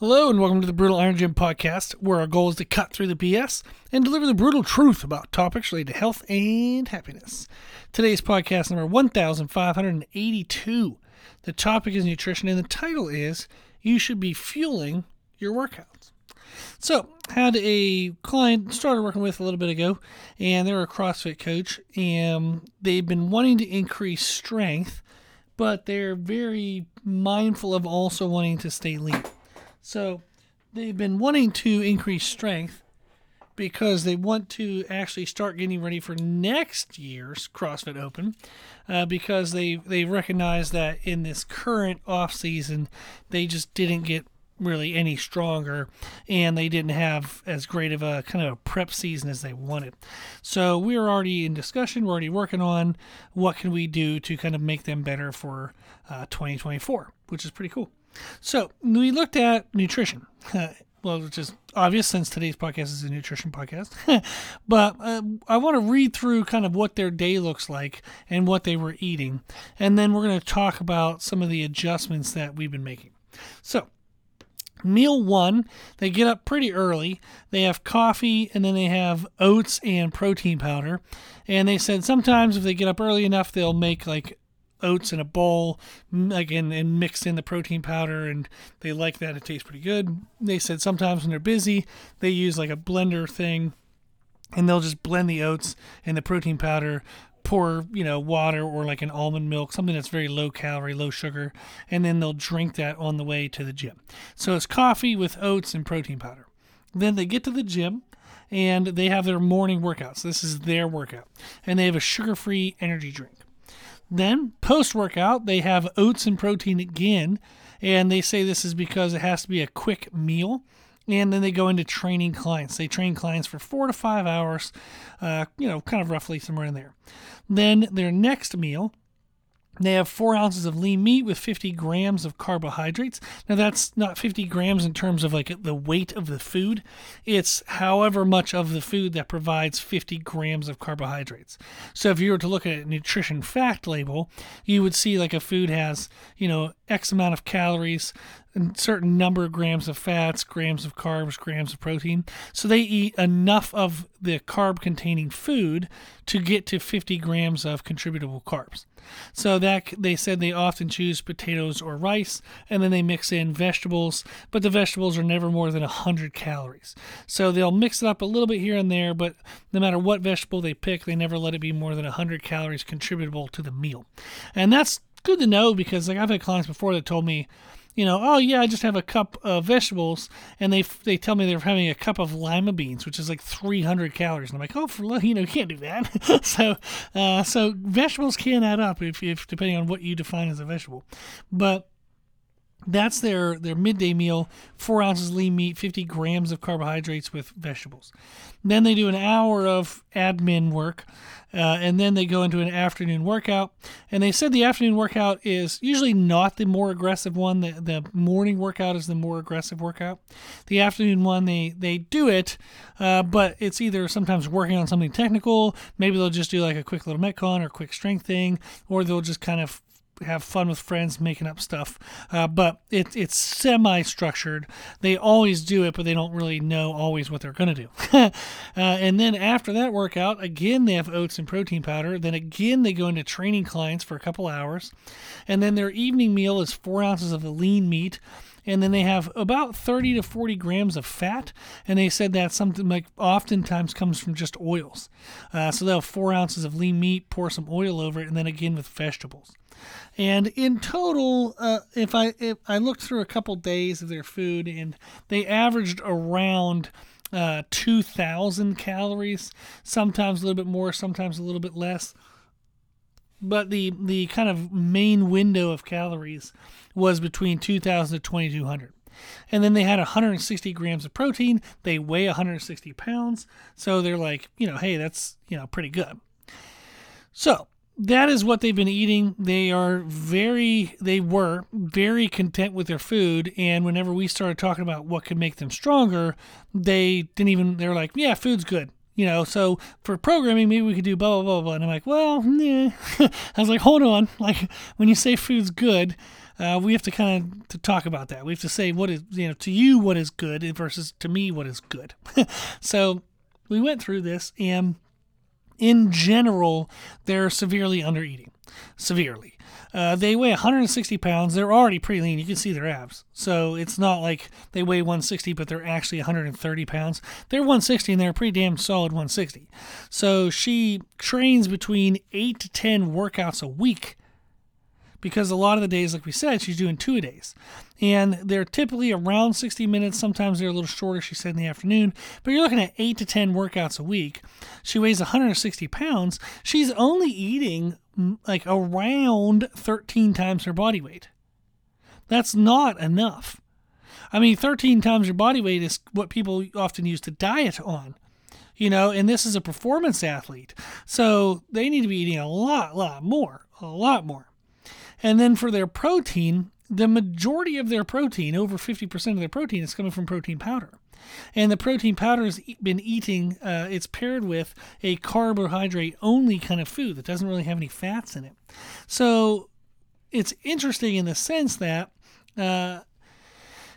Hello, and welcome to the Brutal Iron Gym podcast, where our goal is to cut through the BS and deliver the brutal truth about topics related to health and happiness. Today's podcast number 1582. The topic is nutrition, and the title is You Should Be Fueling Your Workouts. So, had a client started working with a little bit ago, and they're a CrossFit coach, and they've been wanting to increase strength, but they're very mindful of also wanting to stay lean. So they've been wanting to increase strength because they want to actually start getting ready for next year's CrossFit Open uh, because they they recognize that in this current off season they just didn't get really any stronger and they didn't have as great of a kind of a prep season as they wanted. So we're already in discussion we're already working on what can we do to kind of make them better for uh, 2024 which is pretty cool so we looked at nutrition. well, which is obvious since today's podcast is a nutrition podcast. but uh, I want to read through kind of what their day looks like and what they were eating. And then we're going to talk about some of the adjustments that we've been making. So, meal one, they get up pretty early. They have coffee and then they have oats and protein powder. And they said sometimes if they get up early enough, they'll make like oats in a bowl, again, and mix in the protein powder, and they like that. It tastes pretty good. They said sometimes when they're busy, they use like a blender thing, and they'll just blend the oats and the protein powder, pour you know water or like an almond milk, something that's very low calorie, low sugar, and then they'll drink that on the way to the gym. So it's coffee with oats and protein powder. Then they get to the gym and they have their morning workouts. This is their workout. And they have a sugar free energy drink. Then, post workout, they have oats and protein again, and they say this is because it has to be a quick meal. And then they go into training clients. They train clients for four to five hours, uh, you know, kind of roughly somewhere in there. Then their next meal they have four ounces of lean meat with 50 grams of carbohydrates. Now, that's not 50 grams in terms of like the weight of the food, it's however much of the food that provides 50 grams of carbohydrates. So, if you were to look at a nutrition fact label, you would see like a food has, you know, X amount of calories, a certain number of grams of fats, grams of carbs, grams of protein. So they eat enough of the carb containing food to get to 50 grams of contributable carbs. So that they said they often choose potatoes or rice and then they mix in vegetables, but the vegetables are never more than 100 calories. So they'll mix it up a little bit here and there, but no matter what vegetable they pick, they never let it be more than 100 calories contributable to the meal. And that's good to know because like I've had clients before that told me you know, oh yeah, I just have a cup of vegetables, and they they tell me they're having a cup of lima beans, which is like 300 calories, and I'm like, oh, for you know, you can't do that. so, uh, so vegetables can add up if, if depending on what you define as a vegetable, but that's their their midday meal four ounces lean meat 50 grams of carbohydrates with vegetables. Then they do an hour of admin work uh, and then they go into an afternoon workout. And they said the afternoon workout is usually not the more aggressive one. The, the morning workout is the more aggressive workout. The afternoon one they they do it uh, but it's either sometimes working on something technical. Maybe they'll just do like a quick little metcon or quick strength thing or they'll just kind of have fun with friends making up stuff. Uh, but it, it's semi structured. They always do it, but they don't really know always what they're going to do. uh, and then after that workout, again, they have oats and protein powder. Then again, they go into training clients for a couple hours. And then their evening meal is four ounces of the lean meat and then they have about 30 to 40 grams of fat. And they said that something like oftentimes comes from just oils. Uh, so they'll have four ounces of lean meat pour some oil over it and then again with vegetables. And in total, uh, if I if I looked through a couple days of their food, and they averaged around uh, 2,000 calories, sometimes a little bit more, sometimes a little bit less. But the the kind of main window of calories was between 2,000 to 2,200. And then they had 160 grams of protein. They weigh 160 pounds. So they're like, you know, hey, that's, you know, pretty good. So that is what they've been eating. They are very, they were very content with their food. And whenever we started talking about what could make them stronger, they didn't even, they were like, yeah, food's good. You know, so for programming, maybe we could do blah, blah, blah, blah. And I'm like, well, yeah. I was like, hold on. Like, when you say food's good, uh, we have to kind of to talk about that. We have to say what is, you know, to you, what is good versus to me, what is good. so we went through this, and in general, they're severely under eating. Severely. Uh, they weigh 160 pounds. They're already pretty lean. You can see their abs. So it's not like they weigh 160, but they're actually 130 pounds. They're 160 and they're pretty damn solid 160. So she trains between 8 to 10 workouts a week because a lot of the days, like we said, she's doing two a days. And they're typically around 60 minutes. Sometimes they're a little shorter, she said, in the afternoon. But you're looking at 8 to 10 workouts a week. She weighs 160 pounds. She's only eating like around 13 times her body weight. That's not enough. I mean, 13 times your body weight is what people often use to diet on you know, and this is a performance athlete. So they need to be eating a lot, lot more, a lot more. And then for their protein, the majority of their protein, over 50% of their protein, is coming from protein powder. And the protein powder has been eating, uh, it's paired with a carbohydrate only kind of food that doesn't really have any fats in it. So it's interesting in the sense that uh,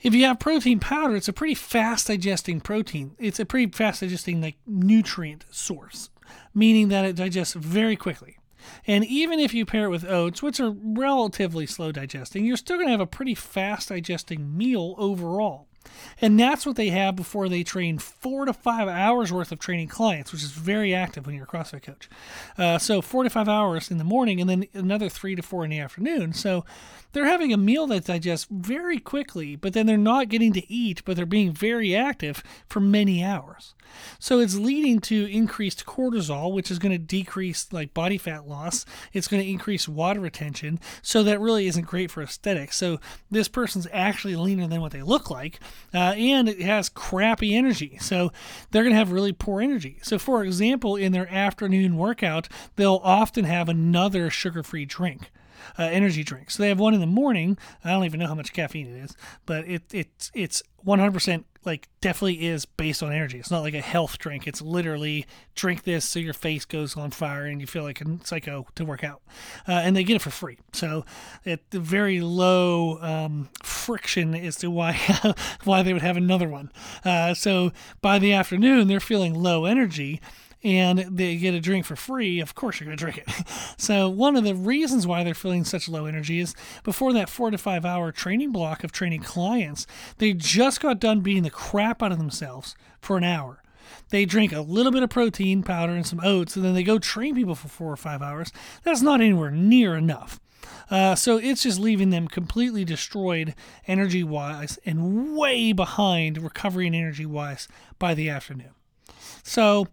if you have protein powder, it's a pretty fast digesting protein. It's a pretty fast digesting like nutrient source, meaning that it digests very quickly. And even if you pair it with oats, which are relatively slow digesting, you're still going to have a pretty fast digesting meal overall. And that's what they have before they train four to five hours worth of training clients, which is very active when you're a CrossFit coach. Uh, so, four to five hours in the morning and then another three to four in the afternoon. So, they're having a meal that digests very quickly, but then they're not getting to eat, but they're being very active for many hours. So it's leading to increased cortisol, which is going to decrease like body fat loss. It's going to increase water retention. So that really isn't great for aesthetics. So this person's actually leaner than what they look like, uh, and it has crappy energy. So they're going to have really poor energy. So for example, in their afternoon workout, they'll often have another sugar-free drink uh, energy drink. So they have one in the morning. I don't even know how much caffeine it is, but it it's it's 100% like definitely is based on energy. It's not like a health drink. It's literally drink this so your face goes on fire and you feel like a psycho to work out. Uh, and they get it for free. So at the very low um, friction as to why why they would have another one. Uh, so by the afternoon they're feeling low energy and they get a drink for free, of course you're going to drink it. so, one of the reasons why they're feeling such low energy is before that four to five hour training block of training clients, they just got done beating the crap out of themselves for an hour. They drink a little bit of protein powder and some oats, and then they go train people for four or five hours. That's not anywhere near enough. Uh, so it's just leaving them completely destroyed energy wise and way behind recovery and energy wise by the afternoon. So,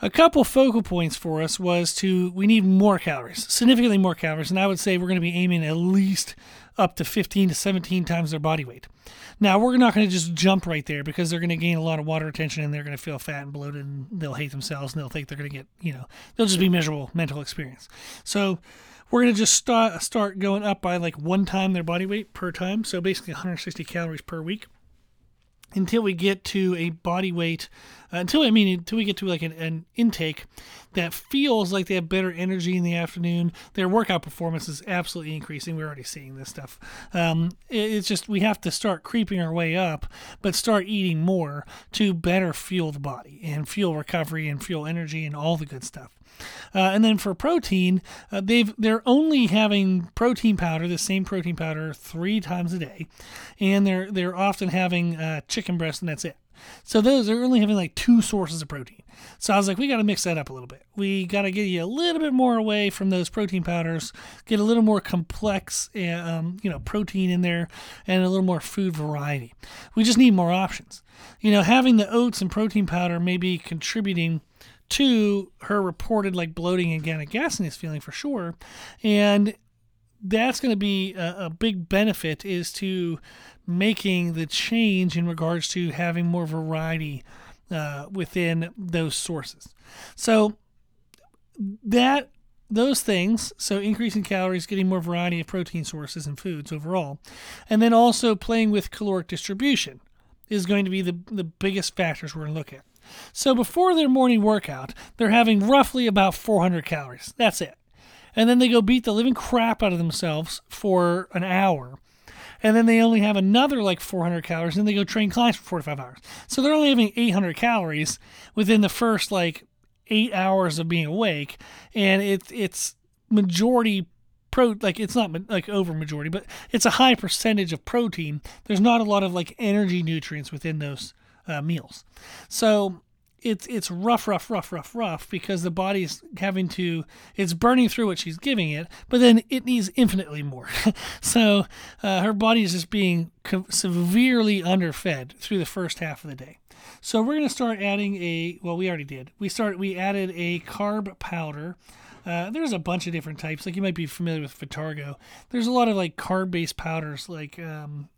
a couple focal points for us was to we need more calories, significantly more calories, and I would say we're going to be aiming at least up to 15 to 17 times their body weight. Now, we're not going to just jump right there because they're going to gain a lot of water retention and they're going to feel fat and bloated and they'll hate themselves and they'll think they're going to get, you know, they'll just be miserable mental experience. So, we're going to just start start going up by like one time their body weight per time, so basically 160 calories per week until we get to a body weight uh, until I mean until we get to like an, an, intake that feels like they have better energy in the afternoon. Their workout performance is absolutely increasing. We're already seeing this stuff. Um, it, it's just we have to start creeping our way up, but start eating more to better fuel the body and fuel recovery and fuel energy and all the good stuff. Uh, and then for protein, uh, they've they're only having protein powder, the same protein powder, three times a day, and they're they're often having uh, chicken breast, and that's it. So those are only having like two sources of protein. So I was like, we got to mix that up a little bit. We got to get you a little bit more away from those protein powders, get a little more complex, eh, um, you know, protein in there, and a little more food variety. We just need more options. You know, having the oats and protein powder may be contributing to her reported like bloating and organic gasiness feeling for sure. And that's going to be a, a, big benefit is to making the change in regards to having more variety uh, within those sources. So that those things, so increasing calories, getting more variety of protein sources and foods overall, and then also playing with caloric distribution is going to be the, the biggest factors we're going to look at. So before their morning workout, they're having roughly about 400 calories. That's it. And then they go beat the living crap out of themselves for an hour. And then they only have another like 400 calories, and they go train clients for 45 hours. So they're only having 800 calories within the first like eight hours of being awake, and it's it's majority pro like it's not like over majority, but it's a high percentage of protein. There's not a lot of like energy nutrients within those uh, meals, so it's it's rough, rough, rough, rough, rough because the body's having to it's burning through what she's giving it, but then it needs infinitely more. so uh, her body is just being severely underfed through the first half of the day. So we're going to start adding a well, we already did. We start we added a carb powder. Uh, there's a bunch of different types. Like you might be familiar with Vitargo. There's a lot of like carb-based powders, like um,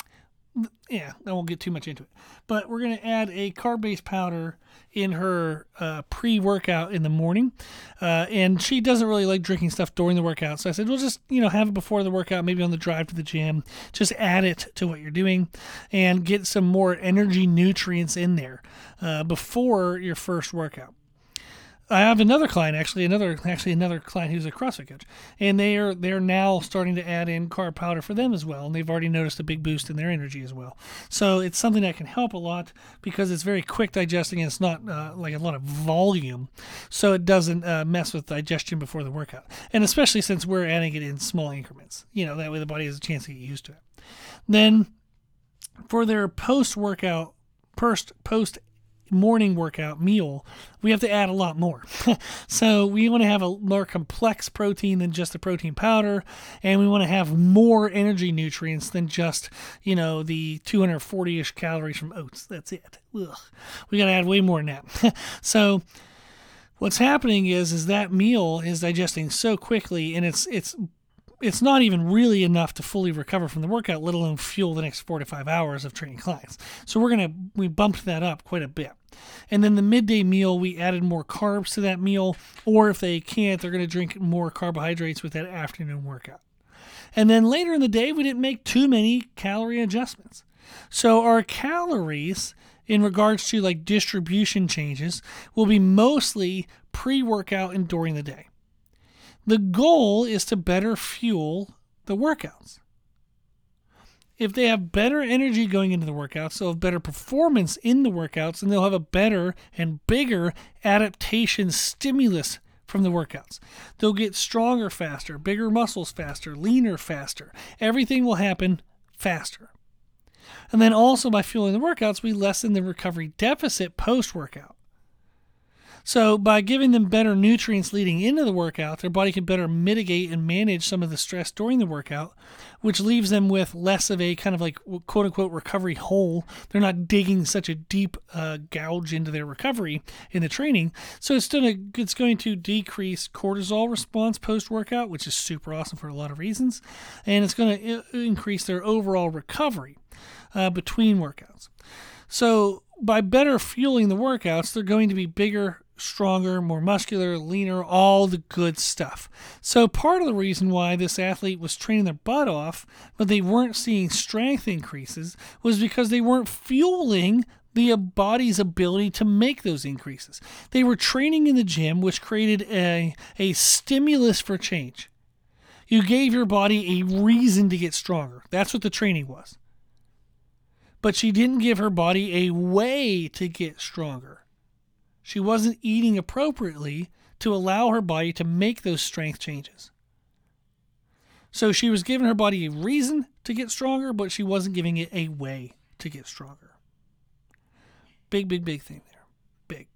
yeah, I won't get too much into it. But we're going to add a carb based powder in her uh, pre workout in the morning. Uh, and she doesn't really like drinking stuff during the workout. So I said, we'll just, you know, have it before the workout, maybe on the drive to the gym. Just add it to what you're doing and get some more energy nutrients in there uh, before your first workout. I have another client actually, another actually another client who's a CrossFit coach, and they are they're now starting to add in carb powder for them as well, and they've already noticed a big boost in their energy as well. So it's something that can help a lot because it's very quick digesting and it's not uh, like a lot of volume, so it doesn't uh, mess with digestion before the workout, and especially since we're adding it in small increments, you know that way the body has a chance to get used to it. Then for their post workout post post morning workout meal, we have to add a lot more. so we want to have a more complex protein than just the protein powder, and we want to have more energy nutrients than just, you know, the 240-ish calories from oats. That's it. Ugh. We got to add way more than that. so what's happening is is that meal is digesting so quickly and it's it's it's not even really enough to fully recover from the workout, let alone fuel the next four to five hours of training clients. So we're gonna we bumped that up quite a bit. And then the midday meal, we added more carbs to that meal, or if they can't, they're gonna drink more carbohydrates with that afternoon workout. And then later in the day, we didn't make too many calorie adjustments. So our calories in regards to like distribution changes will be mostly pre workout and during the day. The goal is to better fuel the workouts. If they have better energy going into the workouts, they'll have better performance in the workouts, and they'll have a better and bigger adaptation stimulus from the workouts. They'll get stronger faster, bigger muscles faster, leaner faster. Everything will happen faster. And then also by fueling the workouts, we lessen the recovery deficit post workout. So, by giving them better nutrients leading into the workout, their body can better mitigate and manage some of the stress during the workout, which leaves them with less of a kind of like quote unquote recovery hole. They're not digging such a deep uh, gouge into their recovery in the training. So, it's, gonna, it's going to decrease cortisol response post workout, which is super awesome for a lot of reasons. And it's going to increase their overall recovery uh, between workouts. So, by better fueling the workouts, they're going to be bigger, stronger, more muscular, leaner, all the good stuff. So, part of the reason why this athlete was training their butt off, but they weren't seeing strength increases, was because they weren't fueling the body's ability to make those increases. They were training in the gym, which created a, a stimulus for change. You gave your body a reason to get stronger. That's what the training was. But she didn't give her body a way to get stronger. She wasn't eating appropriately to allow her body to make those strength changes. So she was giving her body a reason to get stronger, but she wasn't giving it a way to get stronger. Big, big, big thing there. Big.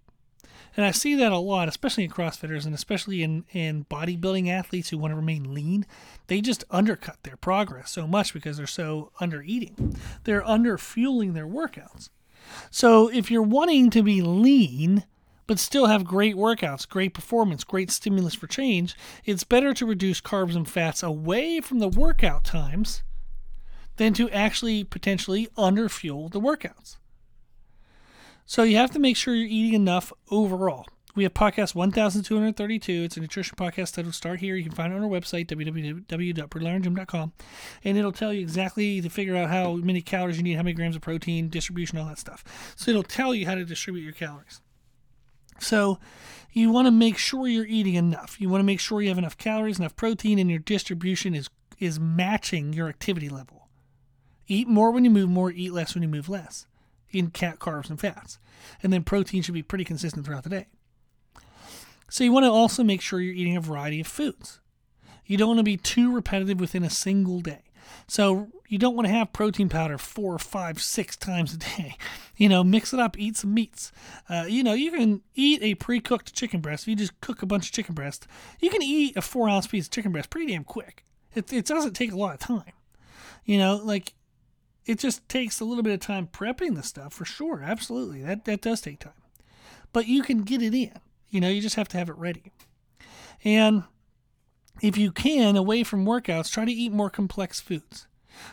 And I see that a lot, especially in CrossFitters and especially in, in bodybuilding athletes who want to remain lean. They just undercut their progress so much because they're so under eating. They're under fueling their workouts. So if you're wanting to be lean, but still have great workouts, great performance, great stimulus for change, it's better to reduce carbs and fats away from the workout times than to actually potentially underfuel the workouts. So you have to make sure you're eating enough overall. We have podcast 1232. It's a nutrition podcast that'll start here. You can find it on our website, www.brutalirongym.com, and it'll tell you exactly to figure out how many calories you need, how many grams of protein, distribution, all that stuff. So it'll tell you how to distribute your calories. So you want to make sure you're eating enough. You want to make sure you have enough calories, enough protein, and your distribution is is matching your activity level. Eat more when you move more, eat less when you move less in cat carbs and fats. And then protein should be pretty consistent throughout the day. So you want to also make sure you're eating a variety of foods. You don't want to be too repetitive within a single day. So you don't want to have protein powder four, five, six times a day. You know, mix it up, eat some meats. Uh, you know, you can eat a pre-cooked chicken breast. If you just cook a bunch of chicken breast, you can eat a four ounce piece of chicken breast pretty damn quick. It, it doesn't take a lot of time. You know, like it just takes a little bit of time prepping the stuff for sure. Absolutely. That that does take time. But you can get it in. You know, you just have to have it ready. And if you can, away from workouts, try to eat more complex foods.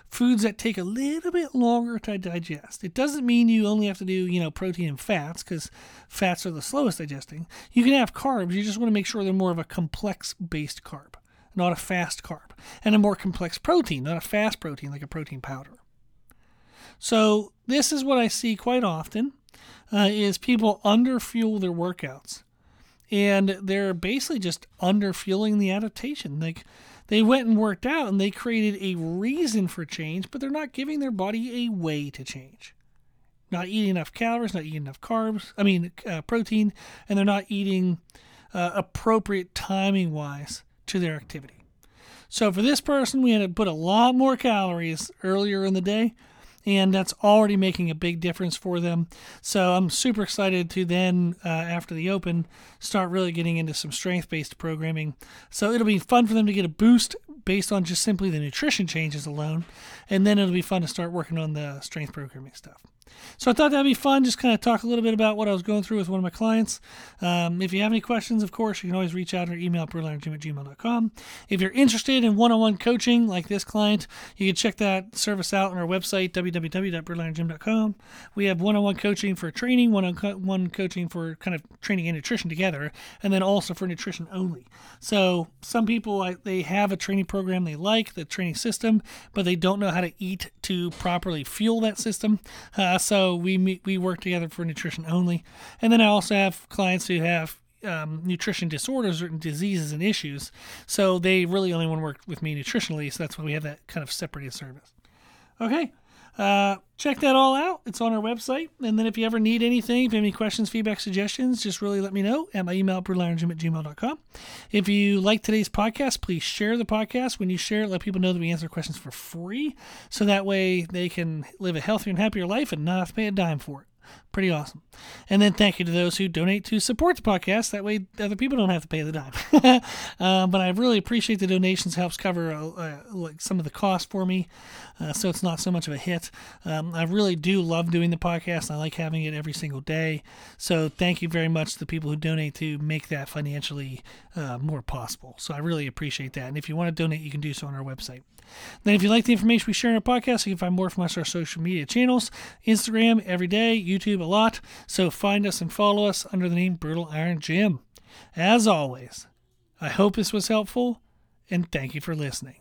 Foods that take a little bit longer to digest. It doesn't mean you only have to do, you know, protein and fats because fats are the slowest digesting. You can have carbs. You just want to make sure they're more of a complex based carb, not a fast carb, and a more complex protein, not a fast protein like a protein powder. So this is what I see quite often: uh, is people underfuel their workouts and they're basically just underfueling the adaptation. Like they went and worked out and they created a reason for change, but they're not giving their body a way to change. Not eating enough calories, not eating enough carbs, I mean, uh, protein, and they're not eating uh, appropriate timing wise to their activity. So for this person, we had to put a lot more calories earlier in the day and that's already making a big difference for them. So I'm super excited to then, uh, after the Open, start really getting into some strength based programming. So it'll be fun for them to get a boost based on just simply the nutrition changes alone, and then it'll be fun to start working on the strength programming stuff. So I thought that'd be fun, just kind of talk a little bit about what I was going through with one of my clients. Um, if you have any questions, of course, you can always reach out or email brutalirongym at gmail.com. If you're interested in one-on-one coaching like this client, you can check that service out on our website, www.brutalirongym.com. We have one-on-one coaching for training, one-on-one coaching for kind of training and nutrition together, and then also for nutrition only. So some people, they have a training program they like, the training system, but they don't know how to eat to properly fuel that system. Uh, so we meet, we work together for nutrition only. And then I also have clients who have um, nutrition disorders or diseases and issues. So they really only want to work with me nutritionally. So that's why we have that kind of separated service. Okay. Uh, check that all out. It's on our website. And then if you ever need anything, if you have any questions, feedback, suggestions, just really let me know at my email, brutalirongym at gmail.com. If you like today's podcast, please share the podcast. When you share it, let people know that we answer questions for free. So that way they can live a healthier and happier life and not have to pay a dime for it. Pretty awesome. And then thank you to those who donate to support the podcast. That way other people don't have to pay the dime. uh, but I really appreciate the donations. Helps cover uh, uh, like some of the cost for me, uh, so it's not so much of a hit. Um, I really do love doing the podcast. I like having it every single day. So thank you very much to the people who donate to make that financially uh, more possible. So I really appreciate that. And if you want to donate, you can do so on our website. Then, if you like the information we share in our podcast, you can find more from us on our social media channels Instagram every day, YouTube a lot. So find us and follow us under the name Brutal Iron Gym. As always, I hope this was helpful, and thank you for listening.